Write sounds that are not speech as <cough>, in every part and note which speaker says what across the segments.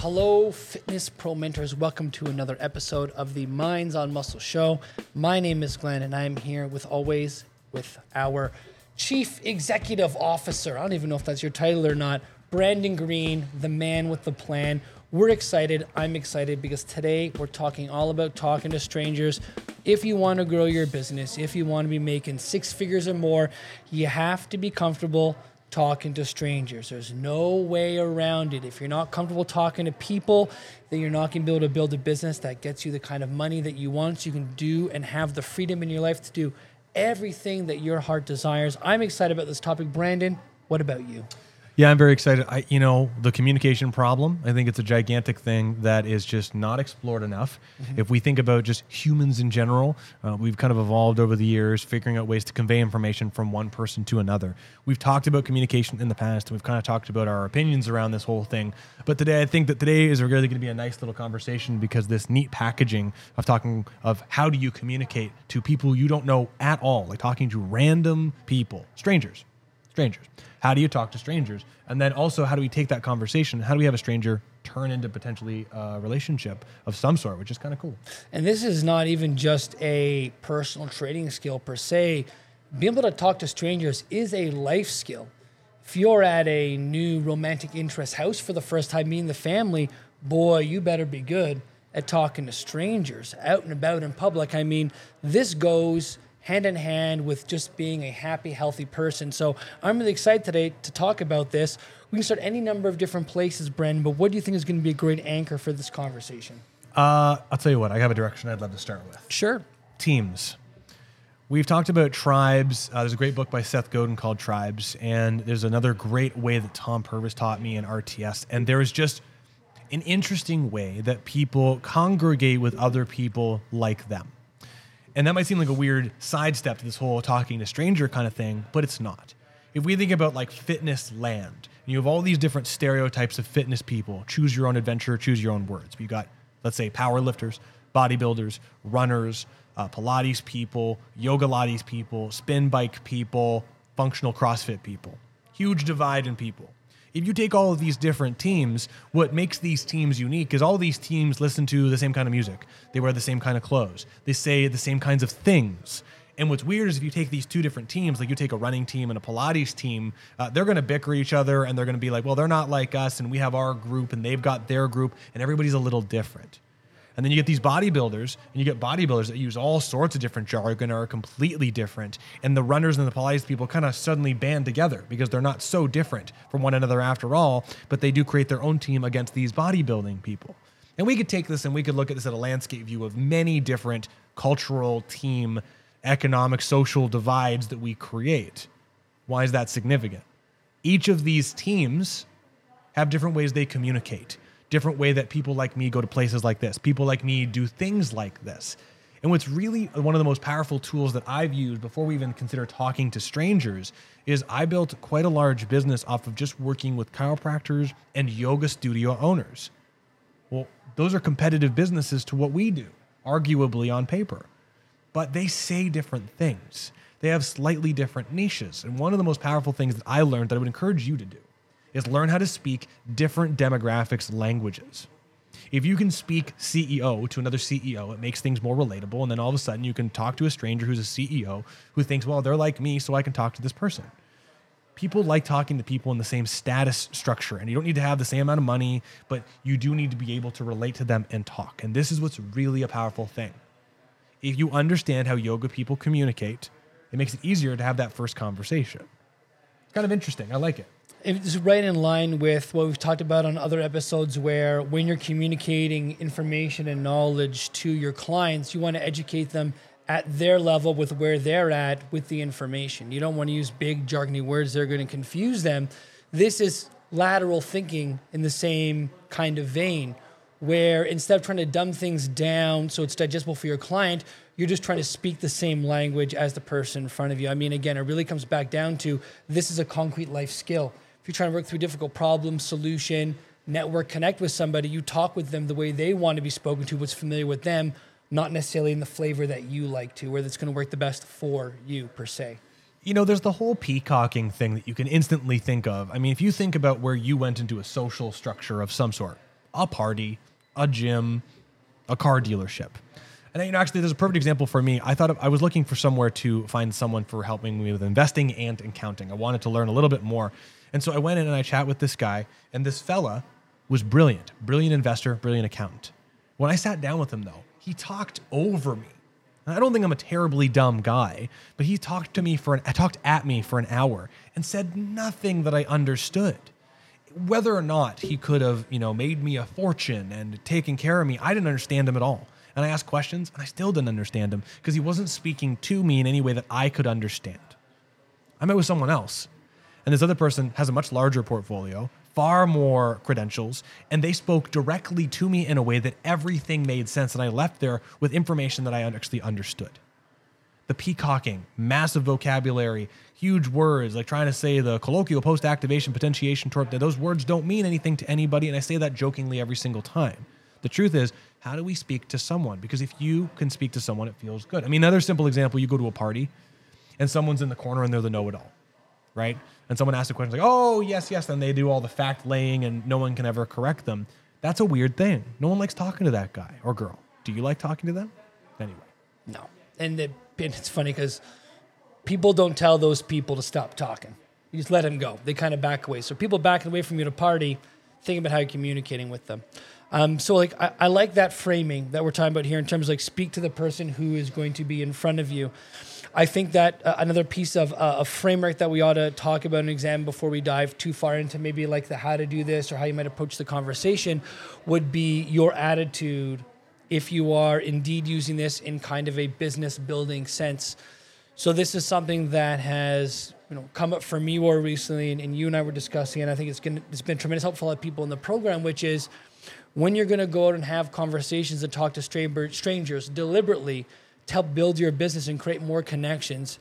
Speaker 1: Hello, fitness pro mentors. Welcome to another episode of the Minds on Muscle show. My name is Glenn, and I'm here with always with our chief executive officer. I don't even know if that's your title or not. Brandon Green, the man with the plan. We're excited. I'm excited because today we're talking all about talking to strangers. If you want to grow your business, if you want to be making six figures or more, you have to be comfortable talking to strangers. There's no way around it. If you're not comfortable talking to people, then you're not going to be able to build a business that gets you the kind of money that you want so you can do and have the freedom in your life to do everything that your heart desires. I'm excited about this topic. Brandon, what about you?
Speaker 2: Yeah, I'm very excited. I, you know, the communication problem, I think it's a gigantic thing that is just not explored enough. Mm-hmm. If we think about just humans in general, uh, we've kind of evolved over the years, figuring out ways to convey information from one person to another. We've talked about communication in the past, and we've kind of talked about our opinions around this whole thing. But today, I think that today is really going to be a nice little conversation because this neat packaging of talking of how do you communicate to people you don't know at all, like talking to random people, strangers, strangers how do you talk to strangers? And then also, how do we take that conversation? How do we have a stranger turn into potentially a relationship of some sort, which is kind of cool.
Speaker 1: And this is not even just a personal trading skill per se. Being able to talk to strangers is a life skill. If you're at a new romantic interest house for the first time, meeting the family, boy, you better be good at talking to strangers out and about in public. I mean, this goes hand in hand with just being a happy, healthy person. So I'm really excited today to talk about this. We can start any number of different places, Bren, but what do you think is going to be a great anchor for this conversation?
Speaker 2: Uh, I'll tell you what, I have a direction I'd love to start with.
Speaker 1: Sure.
Speaker 2: Teams. We've talked about tribes. Uh, there's a great book by Seth Godin called Tribes, and there's another great way that Tom Purvis taught me in RTS. And there is just an interesting way that people congregate with other people like them. And that might seem like a weird sidestep to this whole talking to stranger kind of thing, but it's not. If we think about like fitness land, you have all these different stereotypes of fitness people. Choose your own adventure, choose your own words. You got, let's say, power lifters, bodybuilders, runners, uh, Pilates people, yoga Lattes people, spin bike people, functional CrossFit people. Huge divide in people if you take all of these different teams, what makes these teams unique is all these teams listen to the same kind of music. They wear the same kind of clothes. They say the same kinds of things. And what's weird is if you take these two different teams, like you take a running team and a Pilates team, uh, they're going to bicker each other and they're going to be like, well, they're not like us and we have our group and they've got their group and everybody's a little different. And then you get these bodybuilders, and you get bodybuilders that use all sorts of different jargon or are completely different. And the runners and the Pilates people kind of suddenly band together because they're not so different from one another after all, but they do create their own team against these bodybuilding people. And we could take this and we could look at this at a landscape view of many different cultural, team, economic, social divides that we create. Why is that significant? Each of these teams have different ways they communicate different way that people like me go to places like this. People like me do things like this. And what's really one of the most powerful tools that I've used before we even consider talking to strangers is I built quite a large business off of just working with chiropractors and yoga studio owners. Well, those are competitive businesses to what we do, arguably on paper. But they say different things. They have slightly different niches. And one of the most powerful things that I learned that I would encourage you to do is learn how to speak different demographics languages. If you can speak CEO to another CEO, it makes things more relatable. And then all of a sudden, you can talk to a stranger who's a CEO who thinks, well, they're like me, so I can talk to this person. People like talking to people in the same status structure, and you don't need to have the same amount of money, but you do need to be able to relate to them and talk. And this is what's really a powerful thing. If you understand how yoga people communicate, it makes it easier to have that first conversation. It's kind of interesting. I like it
Speaker 1: it's right in line with what we've talked about on other episodes where when you're communicating information and knowledge to your clients, you want to educate them at their level with where they're at with the information. You don't want to use big jargony words that are going to confuse them. This is lateral thinking in the same kind of vein where instead of trying to dumb things down so it's digestible for your client, you're just trying to speak the same language as the person in front of you. I mean, again, it really comes back down to this is a concrete life skill you're trying to work through difficult problem, solution, network, connect with somebody, you talk with them the way they want to be spoken to, what's familiar with them, not necessarily in the flavor that you like to, where that's going to work the best for you per se.
Speaker 2: You know, there's the whole peacocking thing that you can instantly think of. I mean, if you think about where you went into a social structure of some sort, a party, a gym, a car dealership. And you know, actually, there's a perfect example for me. I thought of, I was looking for somewhere to find someone for helping me with investing and accounting. I wanted to learn a little bit more, and so I went in and I chat with this guy, and this fella was brilliant, brilliant investor, brilliant accountant. When I sat down with him, though, he talked over me. And I don't think I'm a terribly dumb guy, but he talked to me for an, talked at me for an hour and said nothing that I understood. Whether or not he could have, you know, made me a fortune and taken care of me, I didn't understand him at all. And I asked questions and I still didn't understand him because he wasn't speaking to me in any way that I could understand. I met with someone else, and this other person has a much larger portfolio, far more credentials, and they spoke directly to me in a way that everything made sense. And I left there with information that I actually understood. The peacocking, massive vocabulary, huge words, like trying to say the colloquial post activation potentiation torque, those words don't mean anything to anybody. And I say that jokingly every single time. The truth is, how do we speak to someone? Because if you can speak to someone, it feels good. I mean, another simple example you go to a party and someone's in the corner and they're the know it all, right? And someone asks a question like, oh, yes, yes, and they do all the fact laying and no one can ever correct them. That's a weird thing. No one likes talking to that guy or girl. Do you like talking to them? Anyway.
Speaker 1: No. And, it, and it's funny because people don't tell those people to stop talking. You just let them go. They kind of back away. So people backing away from you to party, think about how you're communicating with them. Um, so like I, I, like that framing that we're talking about here in terms of like speak to the person who is going to be in front of you. I think that uh, another piece of uh, a framework that we ought to talk about and examine before we dive too far into maybe like the how to do this or how you might approach the conversation would be your attitude if you are indeed using this in kind of a business building sense. So this is something that has you know come up for me more recently, and, and you and I were discussing, and I think it's, gonna, it's been tremendous help for a lot of people in the program, which is when you're going to go out and have conversations and talk to strangers deliberately to help build your business and create more connections,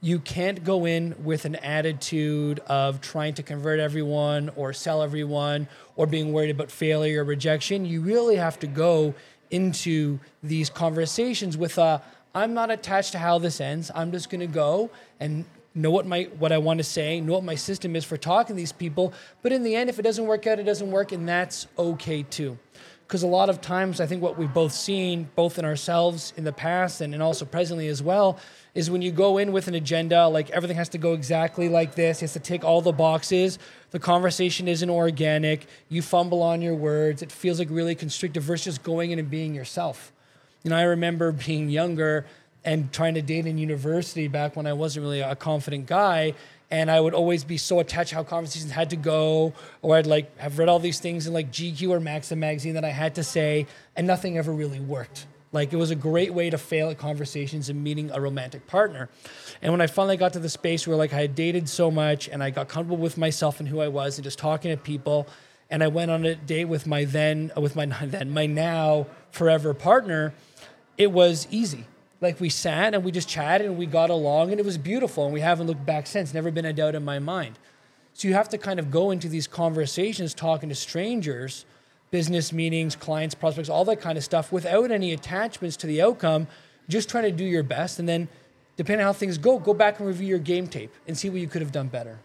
Speaker 1: you can't go in with an attitude of trying to convert everyone or sell everyone or being worried about failure or rejection. You really have to go into these conversations with a I'm not attached to how this ends. I'm just going to go and know what my what I want to say, know what my system is for talking to these people. But in the end, if it doesn't work out, it doesn't work, and that's okay too. Because a lot of times, I think what we've both seen, both in ourselves in the past and, and also presently as well, is when you go in with an agenda, like everything has to go exactly like this, it has to tick all the boxes. The conversation isn't organic. You fumble on your words. It feels like really constrictive versus going in and being yourself. You know, I remember being younger and trying to date in university back when I wasn't really a confident guy. And I would always be so attached how conversations had to go, or I'd like have read all these things in like GQ or Maxim magazine that I had to say, and nothing ever really worked. Like it was a great way to fail at conversations and meeting a romantic partner. And when I finally got to the space where like I had dated so much and I got comfortable with myself and who I was and just talking to people, and I went on a date with my then with my <laughs> then my now forever partner, it was easy like we sat and we just chatted and we got along and it was beautiful and we haven't looked back since. Never been a doubt in my mind. So you have to kind of go into these conversations talking to strangers business meetings clients prospects all that kind of stuff without any attachments to the outcome. Just trying to do your best and then depending on how things go go back and review your game tape and see what you could have done better.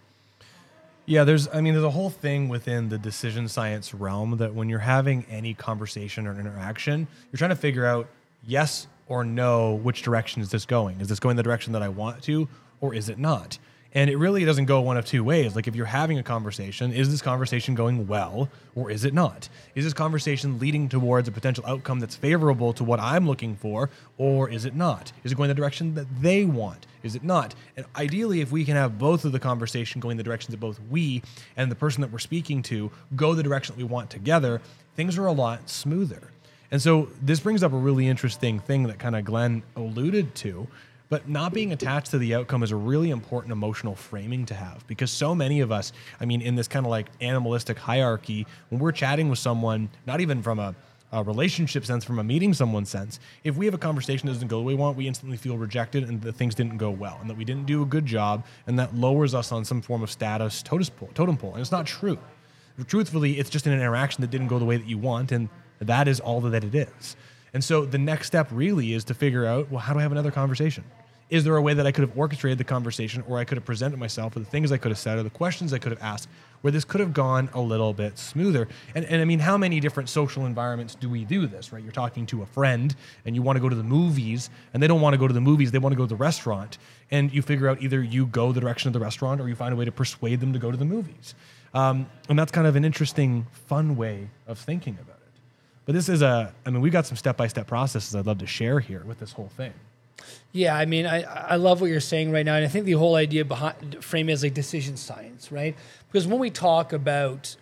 Speaker 2: Yeah, there's I mean there's a whole thing within the decision science realm that when you're having any conversation or interaction, you're trying to figure out yes or no, which direction is this going? Is this going the direction that I want to, or is it not? And it really doesn't go one of two ways. Like if you're having a conversation, is this conversation going well or is it not? Is this conversation leading towards a potential outcome that's favorable to what I'm looking for or is it not? Is it going the direction that they want? Is it not? And ideally, if we can have both of the conversation going the direction that both we and the person that we're speaking to go the direction that we want together, things are a lot smoother. And so this brings up a really interesting thing that kind of Glenn alluded to. But not being attached to the outcome is a really important emotional framing to have because so many of us, I mean, in this kind of like animalistic hierarchy, when we're chatting with someone, not even from a, a relationship sense, from a meeting someone sense, if we have a conversation that doesn't go the way we want, we instantly feel rejected and that things didn't go well and that we didn't do a good job and that lowers us on some form of status totem pole. And it's not true. Truthfully, it's just an interaction that didn't go the way that you want. And that is all that it is. And so the next step really is to figure out well, how do I have another conversation? is there a way that I could have orchestrated the conversation or I could have presented myself or the things I could have said or the questions I could have asked where this could have gone a little bit smoother? And, and I mean, how many different social environments do we do this, right? You're talking to a friend and you want to go to the movies and they don't want to go to the movies, they want to go to the restaurant. And you figure out either you go the direction of the restaurant or you find a way to persuade them to go to the movies. Um, and that's kind of an interesting, fun way of thinking about it. But this is a, I mean, we've got some step by step processes I'd love to share here with this whole thing.
Speaker 1: Yeah, I mean, I, I love what you're saying right now, and I think the whole idea behind frame is like decision science, right? Because when we talk about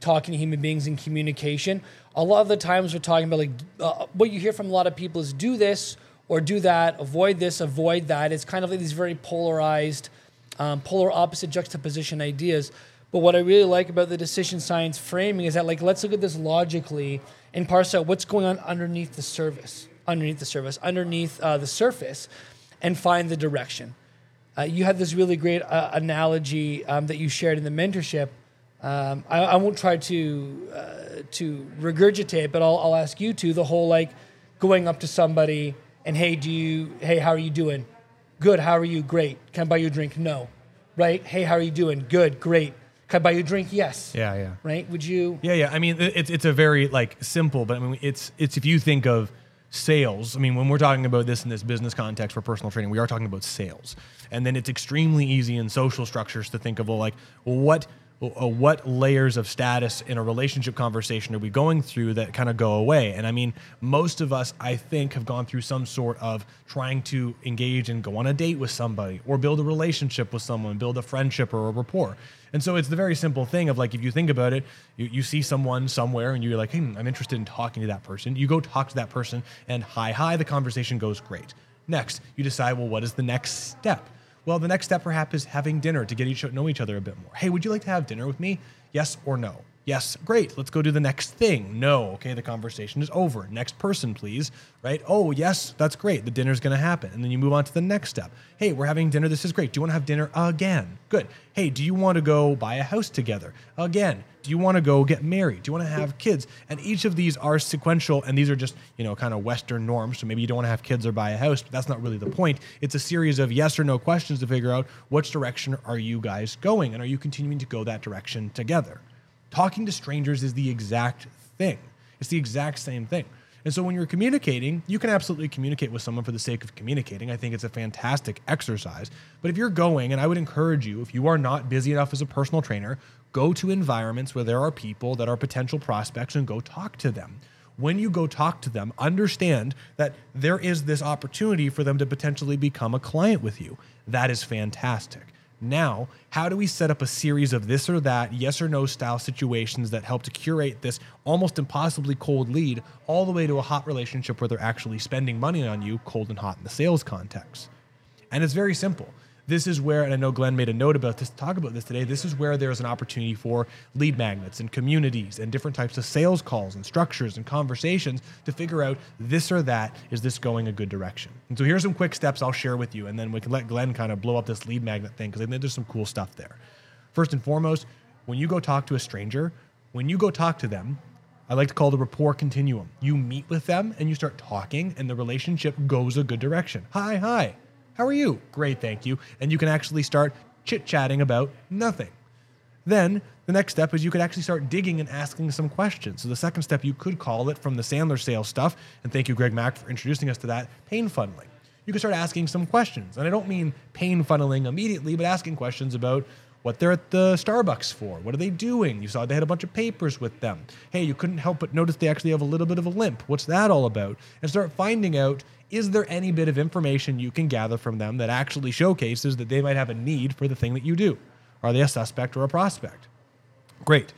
Speaker 1: talking to human beings and communication, a lot of the times we're talking about like uh, what you hear from a lot of people is do this or do that, avoid this, avoid that. It's kind of like these very polarized, um, polar opposite juxtaposition ideas. But what I really like about the decision science framing is that like let's look at this logically and parse out what's going on underneath the surface underneath the surface, underneath uh, the surface, and find the direction. Uh, you had this really great uh, analogy um, that you shared in the mentorship. Um, I, I, won't try to uh, to regurgitate, but I'll, I'll ask you to the whole like going up to somebody and hey, do you hey, how are you doing? Good. How are you? Great. Can I buy you a drink? No. Right. Hey, how are you doing? Good. Great. Can I buy you a drink? Yes.
Speaker 2: Yeah, yeah.
Speaker 1: Right? Would you?
Speaker 2: Yeah, yeah. I mean, it's it's a very like simple, but I mean, it's it's if you think of sales. I mean, when we're talking about this in this business context for personal training, we are talking about sales. And then it's extremely easy in social structures to think of, well, like, well, what uh, what layers of status in a relationship conversation are we going through that kind of go away? And I mean, most of us, I think, have gone through some sort of trying to engage and go on a date with somebody or build a relationship with someone, build a friendship or a rapport. And so it's the very simple thing of like, if you think about it, you, you see someone somewhere and you're like, hey, I'm interested in talking to that person. You go talk to that person and hi, hi, the conversation goes great. Next, you decide, well, what is the next step? Well, the next step perhaps is having dinner to get each know each other a bit more. Hey, would you like to have dinner with me? Yes or no? Yes, great. Let's go do the next thing. No, okay, the conversation is over. Next person, please. Right? Oh, yes, that's great. The dinner's going to happen. And then you move on to the next step. Hey, we're having dinner. This is great. Do you want to have dinner again? Good. Hey, do you want to go buy a house together? Again. Do you want to go get married? Do you want to have kids? And each of these are sequential, and these are just, you know, kind of Western norms. So maybe you don't want to have kids or buy a house, but that's not really the point. It's a series of yes or no questions to figure out which direction are you guys going, and are you continuing to go that direction together? Talking to strangers is the exact thing. It's the exact same thing. And so when you're communicating, you can absolutely communicate with someone for the sake of communicating. I think it's a fantastic exercise. But if you're going, and I would encourage you, if you are not busy enough as a personal trainer, go to environments where there are people that are potential prospects and go talk to them. When you go talk to them, understand that there is this opportunity for them to potentially become a client with you. That is fantastic. Now, how do we set up a series of this or that, yes or no style situations that help to curate this almost impossibly cold lead all the way to a hot relationship where they're actually spending money on you, cold and hot in the sales context? And it's very simple this is where, and I know Glenn made a note about this, to talk about this today. This is where there's an opportunity for lead magnets and communities and different types of sales calls and structures and conversations to figure out this or that. Is this going a good direction? And so here's some quick steps I'll share with you, and then we can let Glenn kind of blow up this lead magnet thing because I think there's some cool stuff there. First and foremost, when you go talk to a stranger, when you go talk to them, I like to call the rapport continuum. You meet with them and you start talking, and the relationship goes a good direction. Hi, hi. How are you? Great, thank you. And you can actually start chit chatting about nothing. Then the next step is you could actually start digging and asking some questions. So the second step, you could call it from the Sandler sales stuff, and thank you, Greg Mack, for introducing us to that, pain funneling. You can start asking some questions. And I don't mean pain funneling immediately, but asking questions about what they're at the Starbucks for. What are they doing? You saw they had a bunch of papers with them. Hey, you couldn't help but notice they actually have a little bit of a limp. What's that all about? And start finding out is there any bit of information you can gather from them that actually showcases that they might have a need for the thing that you do? Are they a suspect or a prospect? Great.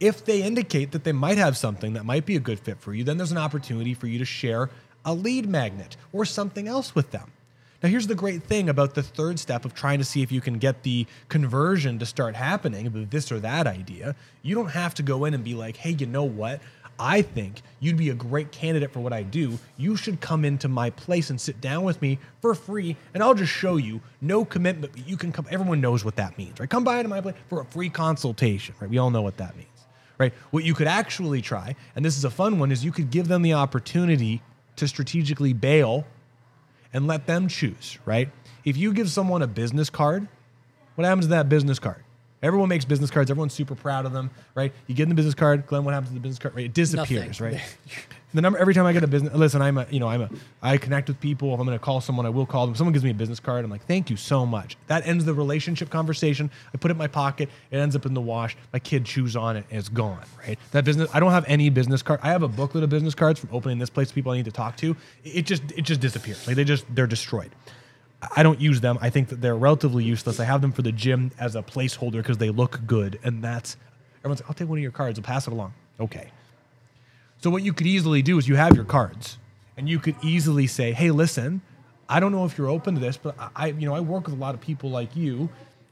Speaker 2: If they indicate that they might have something that might be a good fit for you, then there's an opportunity for you to share a lead magnet or something else with them. Now, here's the great thing about the third step of trying to see if you can get the conversion to start happening, this or that idea. You don't have to go in and be like, hey, you know what? I think you'd be a great candidate for what I do. You should come into my place and sit down with me for free, and I'll just show you. No commitment, but you can come. Everyone knows what that means, right? Come by to my place for a free consultation, right? We all know what that means, right? What you could actually try, and this is a fun one, is you could give them the opportunity to strategically bail and let them choose, right? If you give someone a business card, what happens to that business card? Everyone makes business cards. Everyone's super proud of them, right? You get in the business card. Glenn, what happens to the business card? Right? It disappears,
Speaker 1: Nothing.
Speaker 2: right? <laughs> the number every time I get a business. Listen, I'm a you know I'm a I connect with people. If I'm going to call someone, I will call them. Someone gives me a business card. I'm like, thank you so much. That ends the relationship conversation. I put it in my pocket. It ends up in the wash. My kid chews on it and it's gone. Right? That business. I don't have any business card. I have a booklet of business cards from opening this place people I need to talk to. It just it just disappears. Like they just they're destroyed. I don't use them. I think that they're relatively useless. I have them for the gym as a placeholder because they look good, and that's everyone's. Like, I'll take one of your cards. I'll pass it along. Okay. So what you could easily do is you have your cards, and you could easily say, "Hey, listen, I don't know if you're open to this, but I, you know, I work with a lot of people like you.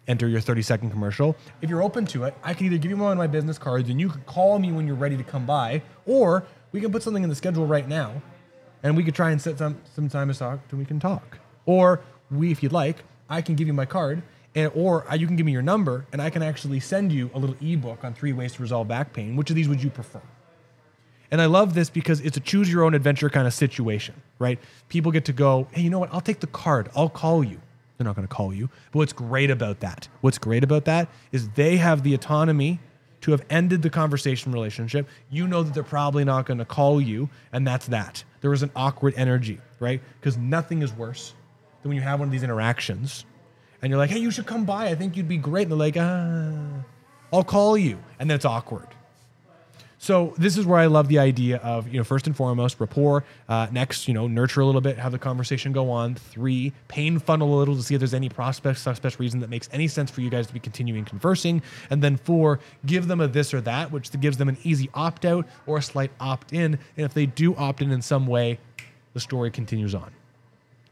Speaker 2: Enter your 30 second commercial. If you're open to it, I can either give you one of my business cards, and you can call me when you're ready to come by, or we can put something in the schedule right now, and we could try and set some some time to talk, and we can talk. Or we, if you'd like, I can give you my card, and or you can give me your number, and I can actually send you a little ebook on three ways to resolve back pain. Which of these would you prefer? And I love this because it's a choose your own adventure kind of situation, right? People get to go, hey, you know what? I'll take the card. I'll call you. They're not going to call you. But what's great about that, what's great about that is they have the autonomy to have ended the conversation relationship. You know that they're probably not going to call you, and that's that. There is an awkward energy, right? Because nothing is worse than when you have one of these interactions and you're like, hey, you should come by. I think you'd be great. And they're like, ah, I'll call you. And then it's awkward. So this is where I love the idea of you know first and foremost rapport. Uh, next, you know nurture a little bit, have the conversation go on. Three, pain funnel a little to see if there's any prospect, suspect reason that makes any sense for you guys to be continuing conversing. And then four, give them a this or that, which gives them an easy opt out or a slight opt in. And if they do opt in in some way, the story continues on.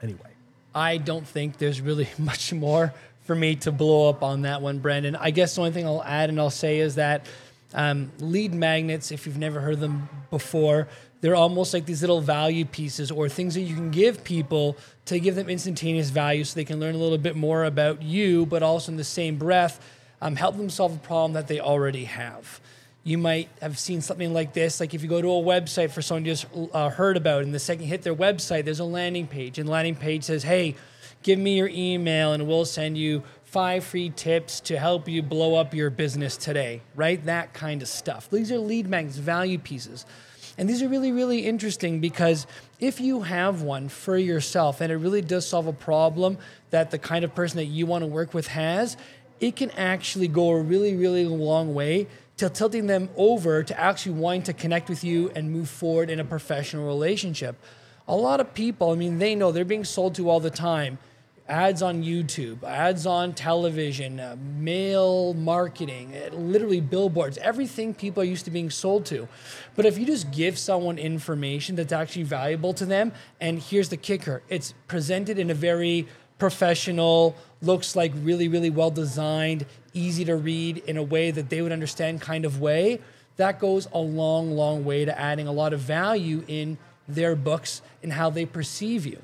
Speaker 2: Anyway,
Speaker 1: I don't think there's really <laughs> much more for me to blow up on that one, Brandon. I guess the only thing I'll add and I'll say is that um, lead magnets, if you've never heard them before, they're almost like these little value pieces or things that you can give people to give them instantaneous value so they can learn a little bit more about you, but also in the same breath, um, help them solve a problem that they already have. You might have seen something like this. Like if you go to a website for someone you just uh, heard about, and the second you hit their website, there's a landing page, and the landing page says, "Hey, give me your email, and we'll send you five free tips to help you blow up your business today." Right? That kind of stuff. These are lead magnets, value pieces. And these are really, really interesting because if you have one for yourself and it really does solve a problem that the kind of person that you want to work with has, it can actually go a really, really long way to tilting them over to actually wanting to connect with you and move forward in a professional relationship. A lot of people, I mean, they know they're being sold to all the time ads on YouTube, ads on television, uh, mail marketing, uh, literally billboards, everything people are used to being sold to. But if you just give someone information that's actually valuable to them, and here's the kicker it's presented in a very professional, looks like really, really well designed, easy to read in a way that they would understand kind of way, that goes a long, long way to adding a lot of value in their books and how they perceive you.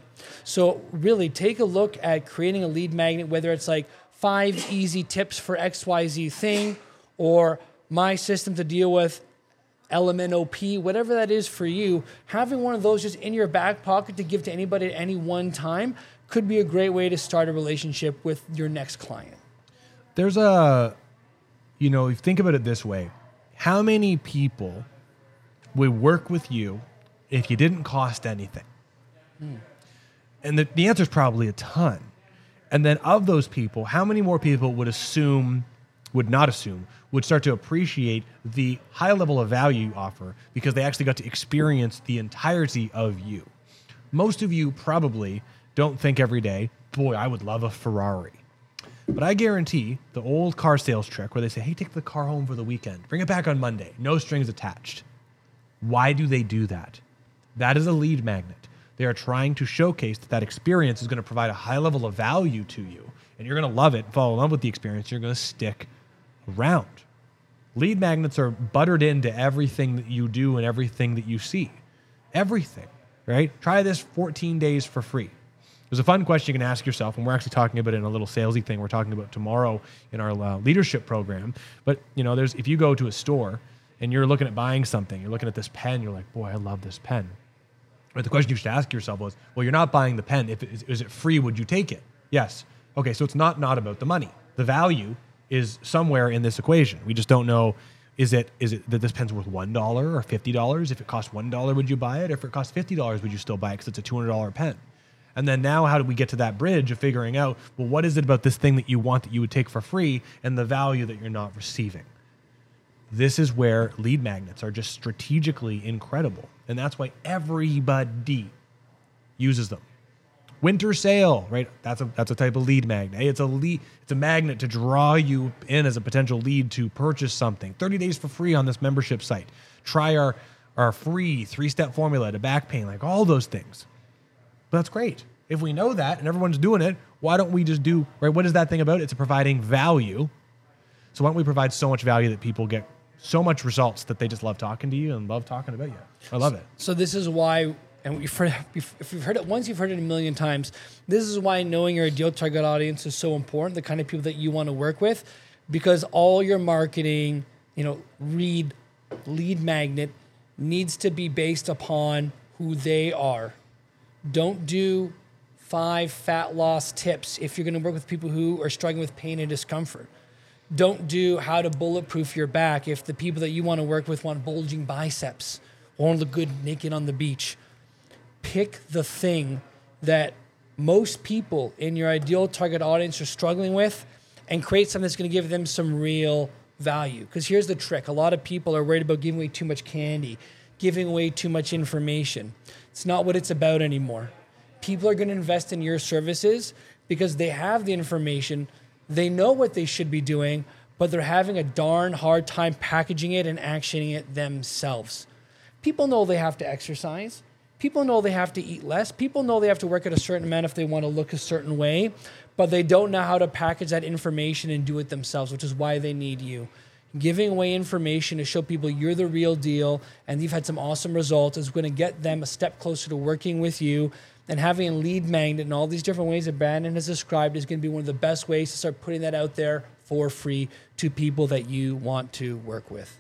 Speaker 1: So, really take a look at creating a lead magnet, whether it's like five easy tips for XYZ thing or my system to deal with LMNOP, whatever that is for you. Having one of those just in your back pocket to give to anybody at any one time could be a great way to start a relationship with your next client.
Speaker 2: there's a you know think about it this way how many people would work with you if you didn't cost anything. Hmm. And the, the answer is probably a ton. And then of those people how many more people would assume would not assume would start to appreciate the high level of value you offer because they actually got to experience the entirety of you? Most of you probably don't think every day boy i would love a ferrari. But I guarantee the old car sales trick where they say, hey, take the car home for the weekend, bring it back on Monday, no strings attached. Why do they do that? That is a lead magnet. They are trying to showcase that that experience is going to provide a high level of value to you, and you're going to love it, fall in love with the experience, you're going to stick around. Lead magnets are buttered into everything that you do and everything that you see. Everything, right? Try this 14 days for free. There's a fun question you can ask yourself, and we're actually talking about it in a little salesy thing we're talking about tomorrow in our uh, leadership program. But you know, there's if you go to a store and you're looking at buying something, you're looking at this pen, you're like, boy, I love this pen. But the question you should ask yourself was, well, you're not buying the pen. If it, is, is it free, would you take it? Yes. Okay, so it's not not about the money. The value is somewhere in this equation. We just don't know is it is it that this pen's worth one dollar or fifty dollars? If it costs one dollar, would you buy it? If it costs fifty dollars, would you still buy it because it's a two hundred dollar pen? And then now, how do we get to that bridge of figuring out, well, what is it about this thing that you want that you would take for free and the value that you're not receiving? This is where lead magnets are just strategically incredible. And that's why everybody uses them. Winter sale, right? That's a that's a type of lead magnet. It's a lead, it's a magnet to draw you in as a potential lead to purchase something. 30 days for free on this membership site. Try our our free three-step formula to back pain, like all those things. But that's great. If we know that and everyone's doing it, why don't we just do right? What is that thing about? It's providing value. So why don't we provide so much value that people get so much results that they just love talking to you and love talking about you? I love it.
Speaker 1: So this is why, and we've heard, if you've heard it once, you've heard it a million times. This is why knowing your ideal target audience is so important. The kind of people that you want to work with, because all your marketing, you know, read lead magnet needs to be based upon who they are. Don't do five fat loss tips if you're going to work with people who are struggling with pain and discomfort. Don't do how to bulletproof your back if the people that you want to work with want bulging biceps or look good naked on the beach. Pick the thing that most people in your ideal target audience are struggling with and create something that's going to give them some real value. Because here's the trick a lot of people are worried about giving away too much candy, giving away too much information. It's not what it's about anymore. People are going to invest in your services because they have the information, they know what they should be doing, but they're having a darn hard time packaging it and actioning it themselves. People know they have to exercise. People know they have to eat less. People know they have to work at a certain amount if they want to look a certain way, but they don't know how to package that information and do it themselves, which is why they need you. Giving away information to show people you're the real deal and you've had some awesome results is going to get them a step closer to working with you. And having a lead magnet and all these different ways that Brandon has described is going to be one of the best ways to start putting that out there for free to people that you want to work with.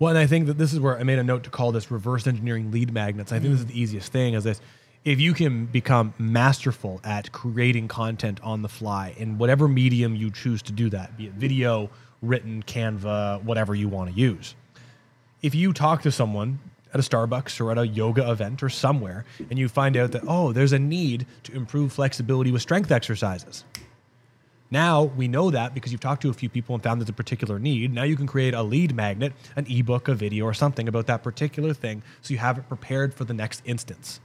Speaker 2: Well, and I think that this is where I made a note to call this reverse engineering lead magnets. I think this is mm. the easiest thing is this. If you can become masterful at creating content on the fly in whatever medium you choose to do that, be it video, written, Canva, whatever you want to use. If you talk to someone at a Starbucks or at a yoga event or somewhere and you find out that, oh, there's a need to improve flexibility with strength exercises. Now we know that because you've talked to a few people and found there's a particular need. Now you can create a lead magnet, an ebook, a video, or something about that particular thing so you have it prepared for the next instance.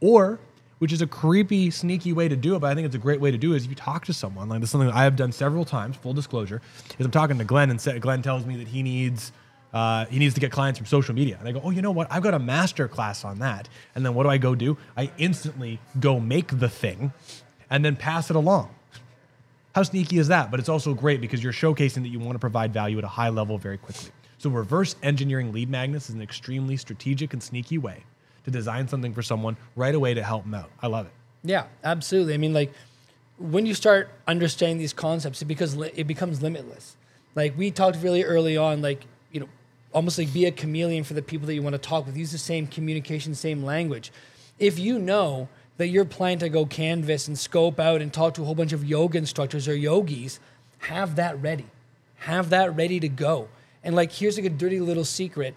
Speaker 2: Or, which is a creepy, sneaky way to do it, but I think it's a great way to do it, is you talk to someone, like this is something I have done several times, full disclosure, is I'm talking to Glenn and Glenn tells me that he needs uh, he needs to get clients from social media. And I go, oh, you know what? I've got a master class on that. And then what do I go do? I instantly go make the thing and then pass it along. How sneaky is that? But it's also great because you're showcasing that you want to provide value at a high level very quickly. So reverse engineering lead magnets is an extremely strategic and sneaky way to design something for someone right away to help them out. I love it.
Speaker 1: Yeah, absolutely. I mean, like when you start understanding these concepts, it becomes it becomes limitless. Like we talked really early on, like you know, almost like be a chameleon for the people that you want to talk with. Use the same communication, same language. If you know that you're planning to go canvas and scope out and talk to a whole bunch of yoga instructors or yogis, have that ready. Have that ready to go. And like, here's like a dirty little secret.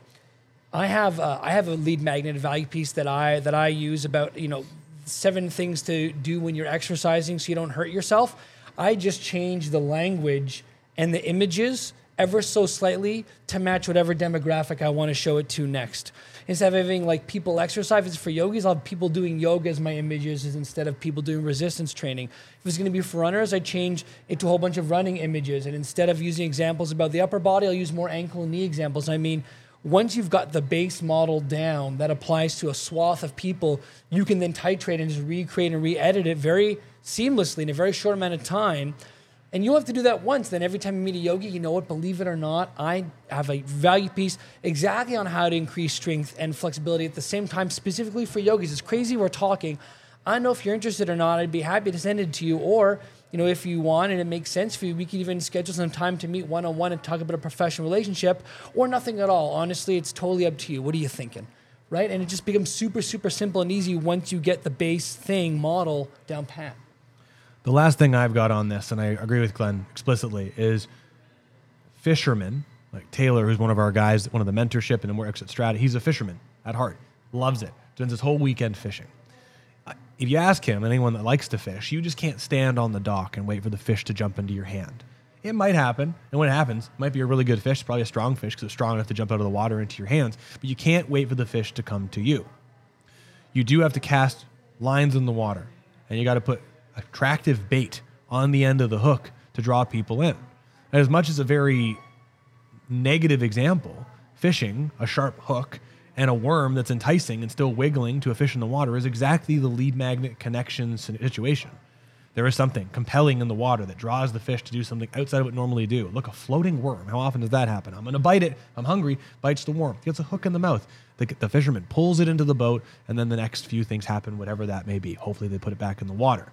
Speaker 1: I have uh, I have a lead magnet value piece that I that I use about you know seven things to do when you're exercising so you don't hurt yourself. I just change the language and the images ever so slightly to match whatever demographic I want to show it to next. Instead of having like people exercise, if it's for yogis, I'll have people doing yoga as my images instead of people doing resistance training. If it's going to be for runners, I change it to a whole bunch of running images. And instead of using examples about the upper body, I'll use more ankle and knee examples. I mean, once you've got the base model down that applies to a swath of people, you can then titrate and just recreate and re edit it very seamlessly in a very short amount of time and you'll have to do that once. Then every time you meet a yogi, you know what? Believe it or not, I have a value piece exactly on how to increase strength and flexibility at the same time, specifically for yogis. It's crazy we're talking. I don't know if you're interested or not. I'd be happy to send it to you. Or, you know, if you want and it makes sense for you, we could even schedule some time to meet one on one and talk about a professional relationship or nothing at all. Honestly, it's totally up to you. What are you thinking? right? And it just becomes super, super simple and easy once you get the base thing model down pat.
Speaker 2: The last thing I've got on this, and I agree with Glenn explicitly, is fishermen, like Taylor, who's one of our guys, one of the mentorship and works at Strata. He's a fisherman at heart, loves it, spends his whole weekend fishing. If you ask him, anyone that likes to fish, you just can't stand on the dock and wait for the fish to jump into your hand. It might happen, and when it happens, it might be a really good fish, probably a strong fish because it's strong enough to jump out of the water into your hands. But you can't wait for the fish to come to you. You do have to cast lines in the water, and you got to put attractive bait on the end of the hook to draw people in. And as much as a very negative example, fishing, a sharp hook, and a worm that's enticing and still wiggling to a fish in the water is exactly the lead magnet connection situation. There is something compelling in the water that draws the fish to do something outside of what normally do. Look, a floating worm. How often does that happen? I'm going to bite it. I'm hungry. Bites the worm. Gets a hook in the mouth. The, the fisherman pulls it into the boat, and then the next few things happen, whatever that may be. Hopefully, they put it back in the water.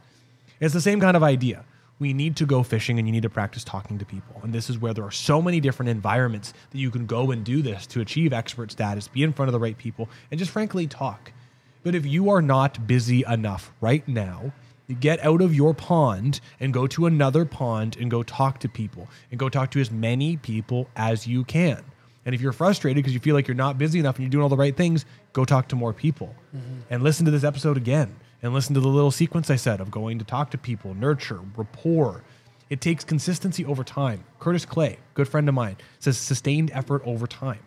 Speaker 2: It's the same kind of idea. We need to go fishing and you need to practice talking to people. And this is where there are so many different environments that you can go and do this to achieve expert status, be in front of the right people, and just frankly talk. But if you are not busy enough right now, get out of your pond and go to another pond and go talk to people and go talk to as many people as you can. And if you're frustrated because you feel like you're not busy enough and you're doing all the right things, go talk to more people mm-hmm. and listen to this episode again and listen to the little sequence I said of going to talk to people, nurture, rapport. It takes consistency over time. Curtis Clay, good friend of mine, says sustained effort over time.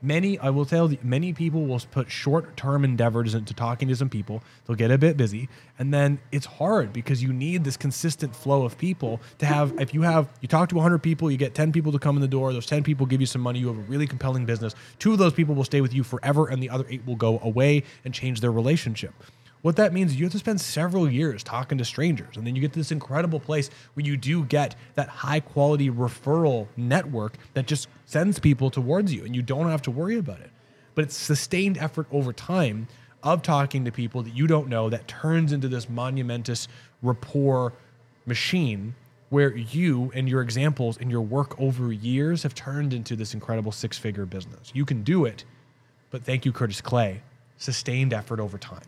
Speaker 2: Many, I will tell you, many people will put short term endeavors into talking to some people. They'll get a bit busy. And then it's hard because you need this consistent flow of people to have. If you have, you talk to 100 people, you get 10 people to come in the door. Those 10 people give you some money. You have a really compelling business. Two of those people will stay with you forever, and the other eight will go away and change their relationship. What that means is you have to spend several years talking to strangers, and then you get to this incredible place where you do get that high quality referral network that just sends people towards you, and you don't have to worry about it. But it's sustained effort over time of talking to people that you don't know that turns into this monumentous rapport machine where you and your examples and your work over years have turned into this incredible six figure business. You can do it, but thank you, Curtis Clay. Sustained effort over time.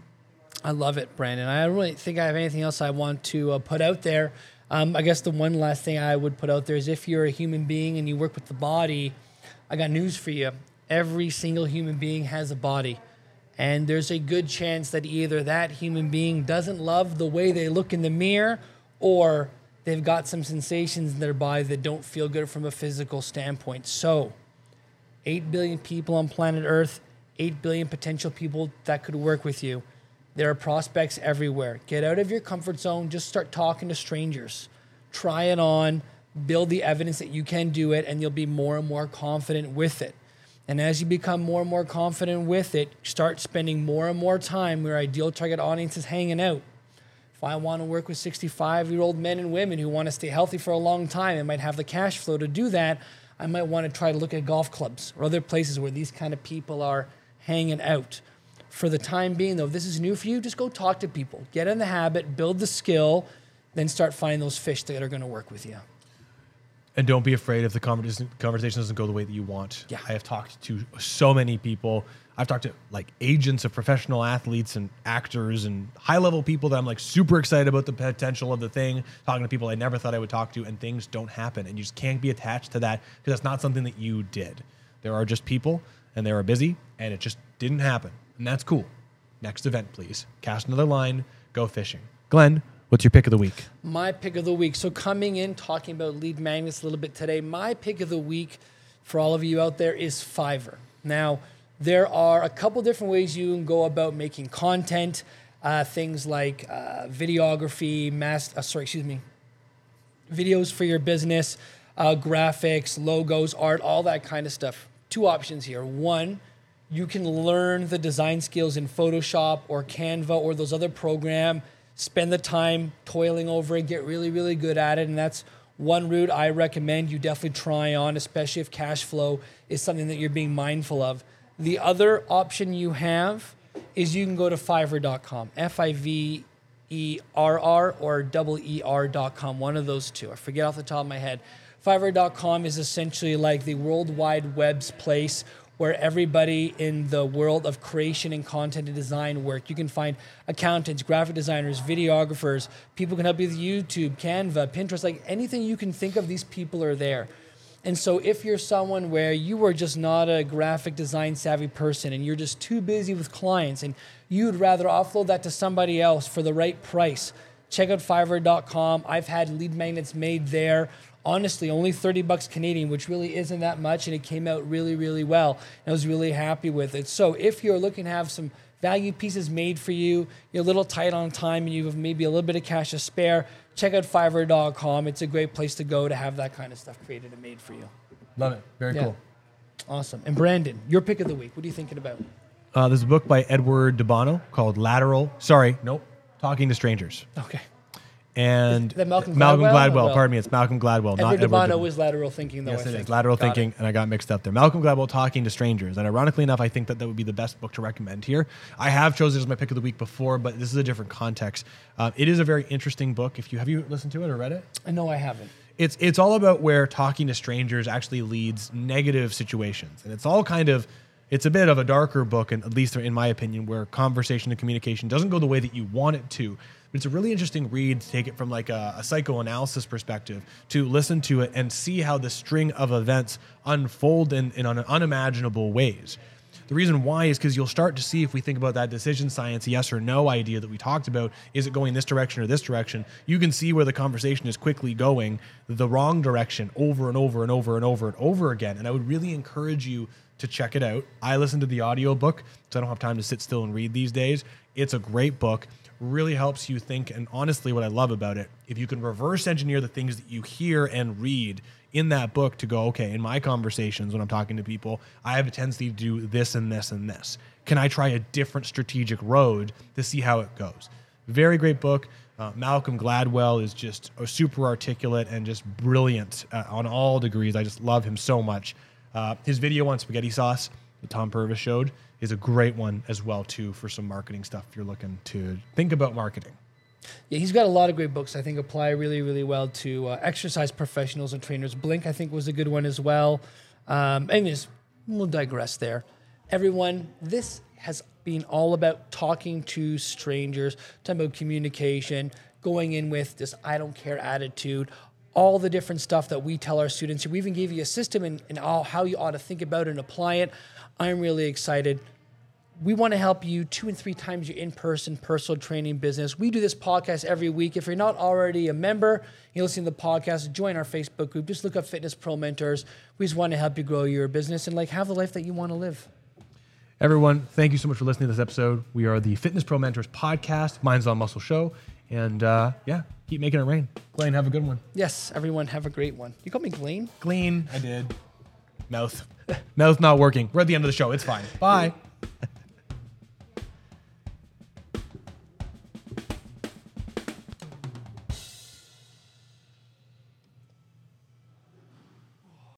Speaker 1: I love it, Brandon. I don't really think I have anything else I want to uh, put out there. Um, I guess the one last thing I would put out there is if you're a human being and you work with the body, I got news for you. Every single human being has a body. And there's a good chance that either that human being doesn't love the way they look in the mirror or they've got some sensations in their body that don't feel good from a physical standpoint. So, 8 billion people on planet Earth, 8 billion potential people that could work with you. There are prospects everywhere. Get out of your comfort zone. Just start talking to strangers. Try it on. Build the evidence that you can do it, and you'll be more and more confident with it. And as you become more and more confident with it, start spending more and more time where ideal target audience is hanging out. If I want to work with 65 year old men and women who want to stay healthy for a long time and might have the cash flow to do that, I might want to try to look at golf clubs or other places where these kind of people are hanging out for the time being, though, if this is new for you, just go talk to people. Get in the habit, build the skill, then start finding those fish that are going to work with you.
Speaker 2: And don't be afraid if the conversation doesn't go the way that you want.
Speaker 1: Yeah.
Speaker 2: I have talked to so many people. I've talked to like agents of professional athletes and actors and high level people that I'm like super excited about the potential of the thing. Talking to people I never thought I would talk to, and things don't happen, and you just can't be attached to that because that's not something that you did. There are just people, and they are busy, and it just didn't happen, and that's cool. Next event, please. Cast another line. Go fishing. Glenn, what's your pick of the week?
Speaker 1: My pick of the week. So, coming in, talking about lead magnets a little bit today, my pick of the week for all of you out there is Fiverr. Now, there are a couple different ways you can go about making content, uh, things like uh, videography, mass, uh, sorry, excuse me, videos for your business, uh, graphics, logos, art, all that kind of stuff. Two options here. One, you can learn the design skills in Photoshop or Canva or those other program, spend the time toiling over it, get really, really good at it. And that's one route I recommend you definitely try on, especially if cash flow is something that you're being mindful of. The other option you have is you can go to fiverr.com, F I V E R R or double E R.com, one of those two. I forget off the top of my head. Fiverr.com is essentially like the World Wide Web's place where everybody in the world of creation and content and design work. You can find accountants, graphic designers, videographers, people can help you with YouTube, Canva, Pinterest, like anything you can think of, these people are there. And so if you're someone where you are just not a graphic design savvy person and you're just too busy with clients and you'd rather offload that to somebody else for the right price, check out fiverr.com. I've had lead magnets made there honestly only 30 bucks Canadian, which really isn't that much, and it came out really, really well. And I was really happy with it. So if you're looking to have some value pieces made for you, you're a little tight on time, and you have maybe a little bit of cash to spare, check out Fiverr.com. It's a great place to go to have that kind of stuff created and made for you.
Speaker 2: Love it. Very
Speaker 1: Yeah.
Speaker 2: cool.
Speaker 1: Awesome. And Brandon, your pick of the week. What are you thinking about?
Speaker 2: Uh, there's a book by Edward de Bono called Lateral. Sorry, nope. Talking to Strangers.
Speaker 1: Okay.
Speaker 2: And
Speaker 1: Is that Malcolm
Speaker 2: Malcolm
Speaker 1: Gladwell?
Speaker 2: Gladwell.
Speaker 1: Well,
Speaker 2: pardon me. It's Malcolm Gladwell, not
Speaker 1: Edward
Speaker 2: Edward
Speaker 1: de
Speaker 2: Bono
Speaker 1: is lateral thinking, though.
Speaker 2: Yes, it is. Lateral
Speaker 1: Got it.
Speaker 2: thinking, and I got mixed up there. Malcolm Gladwell talking to strangers, and ironically enough, I think that that would be the best book to recommend here. I have chosen it as my pick of the week before, but this is a different context. Uh, it is a very interesting book. If you have you listened to it or read it,
Speaker 1: I know I haven't.
Speaker 2: it's it's all about where talking to strangers actually leads negative situations, and it's all kind of it's a bit of a darker book, and at least in my opinion, where conversation and communication doesn't go the way that you want it to. But it's a really interesting read to take it from like a, a psychoanalysis perspective to listen to it and see how the string of events unfold in, in un- unimaginable ways. The reason why is because you'll start to see if we think about that decision science, yes or no idea that we talked about, is it going this direction or this direction? You can see where the conversation is quickly going the wrong direction over and over and over and over and over again. And I would really encourage you to check it out. I listen to the audiobook because I don't have time to sit still and read these days. It's a great book. Really helps you think. And honestly, what I love about it, if you can reverse engineer the things that you hear and read in that book to go, okay, in my conversations when I'm talking to people, I have a tendency to do this and this and this. Can I try a different strategic road to see how it goes? Very great book. Uh, Malcolm Gladwell is just super articulate and just brilliant uh, on all degrees. I just love him so much. Uh, his video on spaghetti sauce that Tom Purvis showed is a great one as well too for some marketing stuff if you're looking to think about marketing.
Speaker 1: Yeah, he's got a lot of great books. I think apply really, really well to uh, exercise professionals and trainers. Blink, I think, was a good one as well. Um, anyways, we'll digress there. Everyone, this has been all about talking to strangers, talking about communication, going in with this I don't care attitude, all the different stuff that we tell our students. We even gave you a system and, how you ought to think about it and apply it. I'm really excited we want to help you two and three times your in-person personal training business. We do this podcast every week. If you're not already a member, you're listening to the podcast, join our Facebook group. Just look up Fitness Pro Mentors. We just want to help you grow your business and like have the life that you want to live.
Speaker 2: Everyone, thank you so much for listening to this episode. We are the Fitness Pro Mentors podcast, Minds on Muscle show. And uh, yeah, keep making it rain. Glenn, have a good one.
Speaker 1: Yes, everyone have a great one. You call me Glenn?
Speaker 2: Clean. I did. Mouth. <laughs> Mouth not working. We're at the end of the show. It's fine. Bye. <laughs>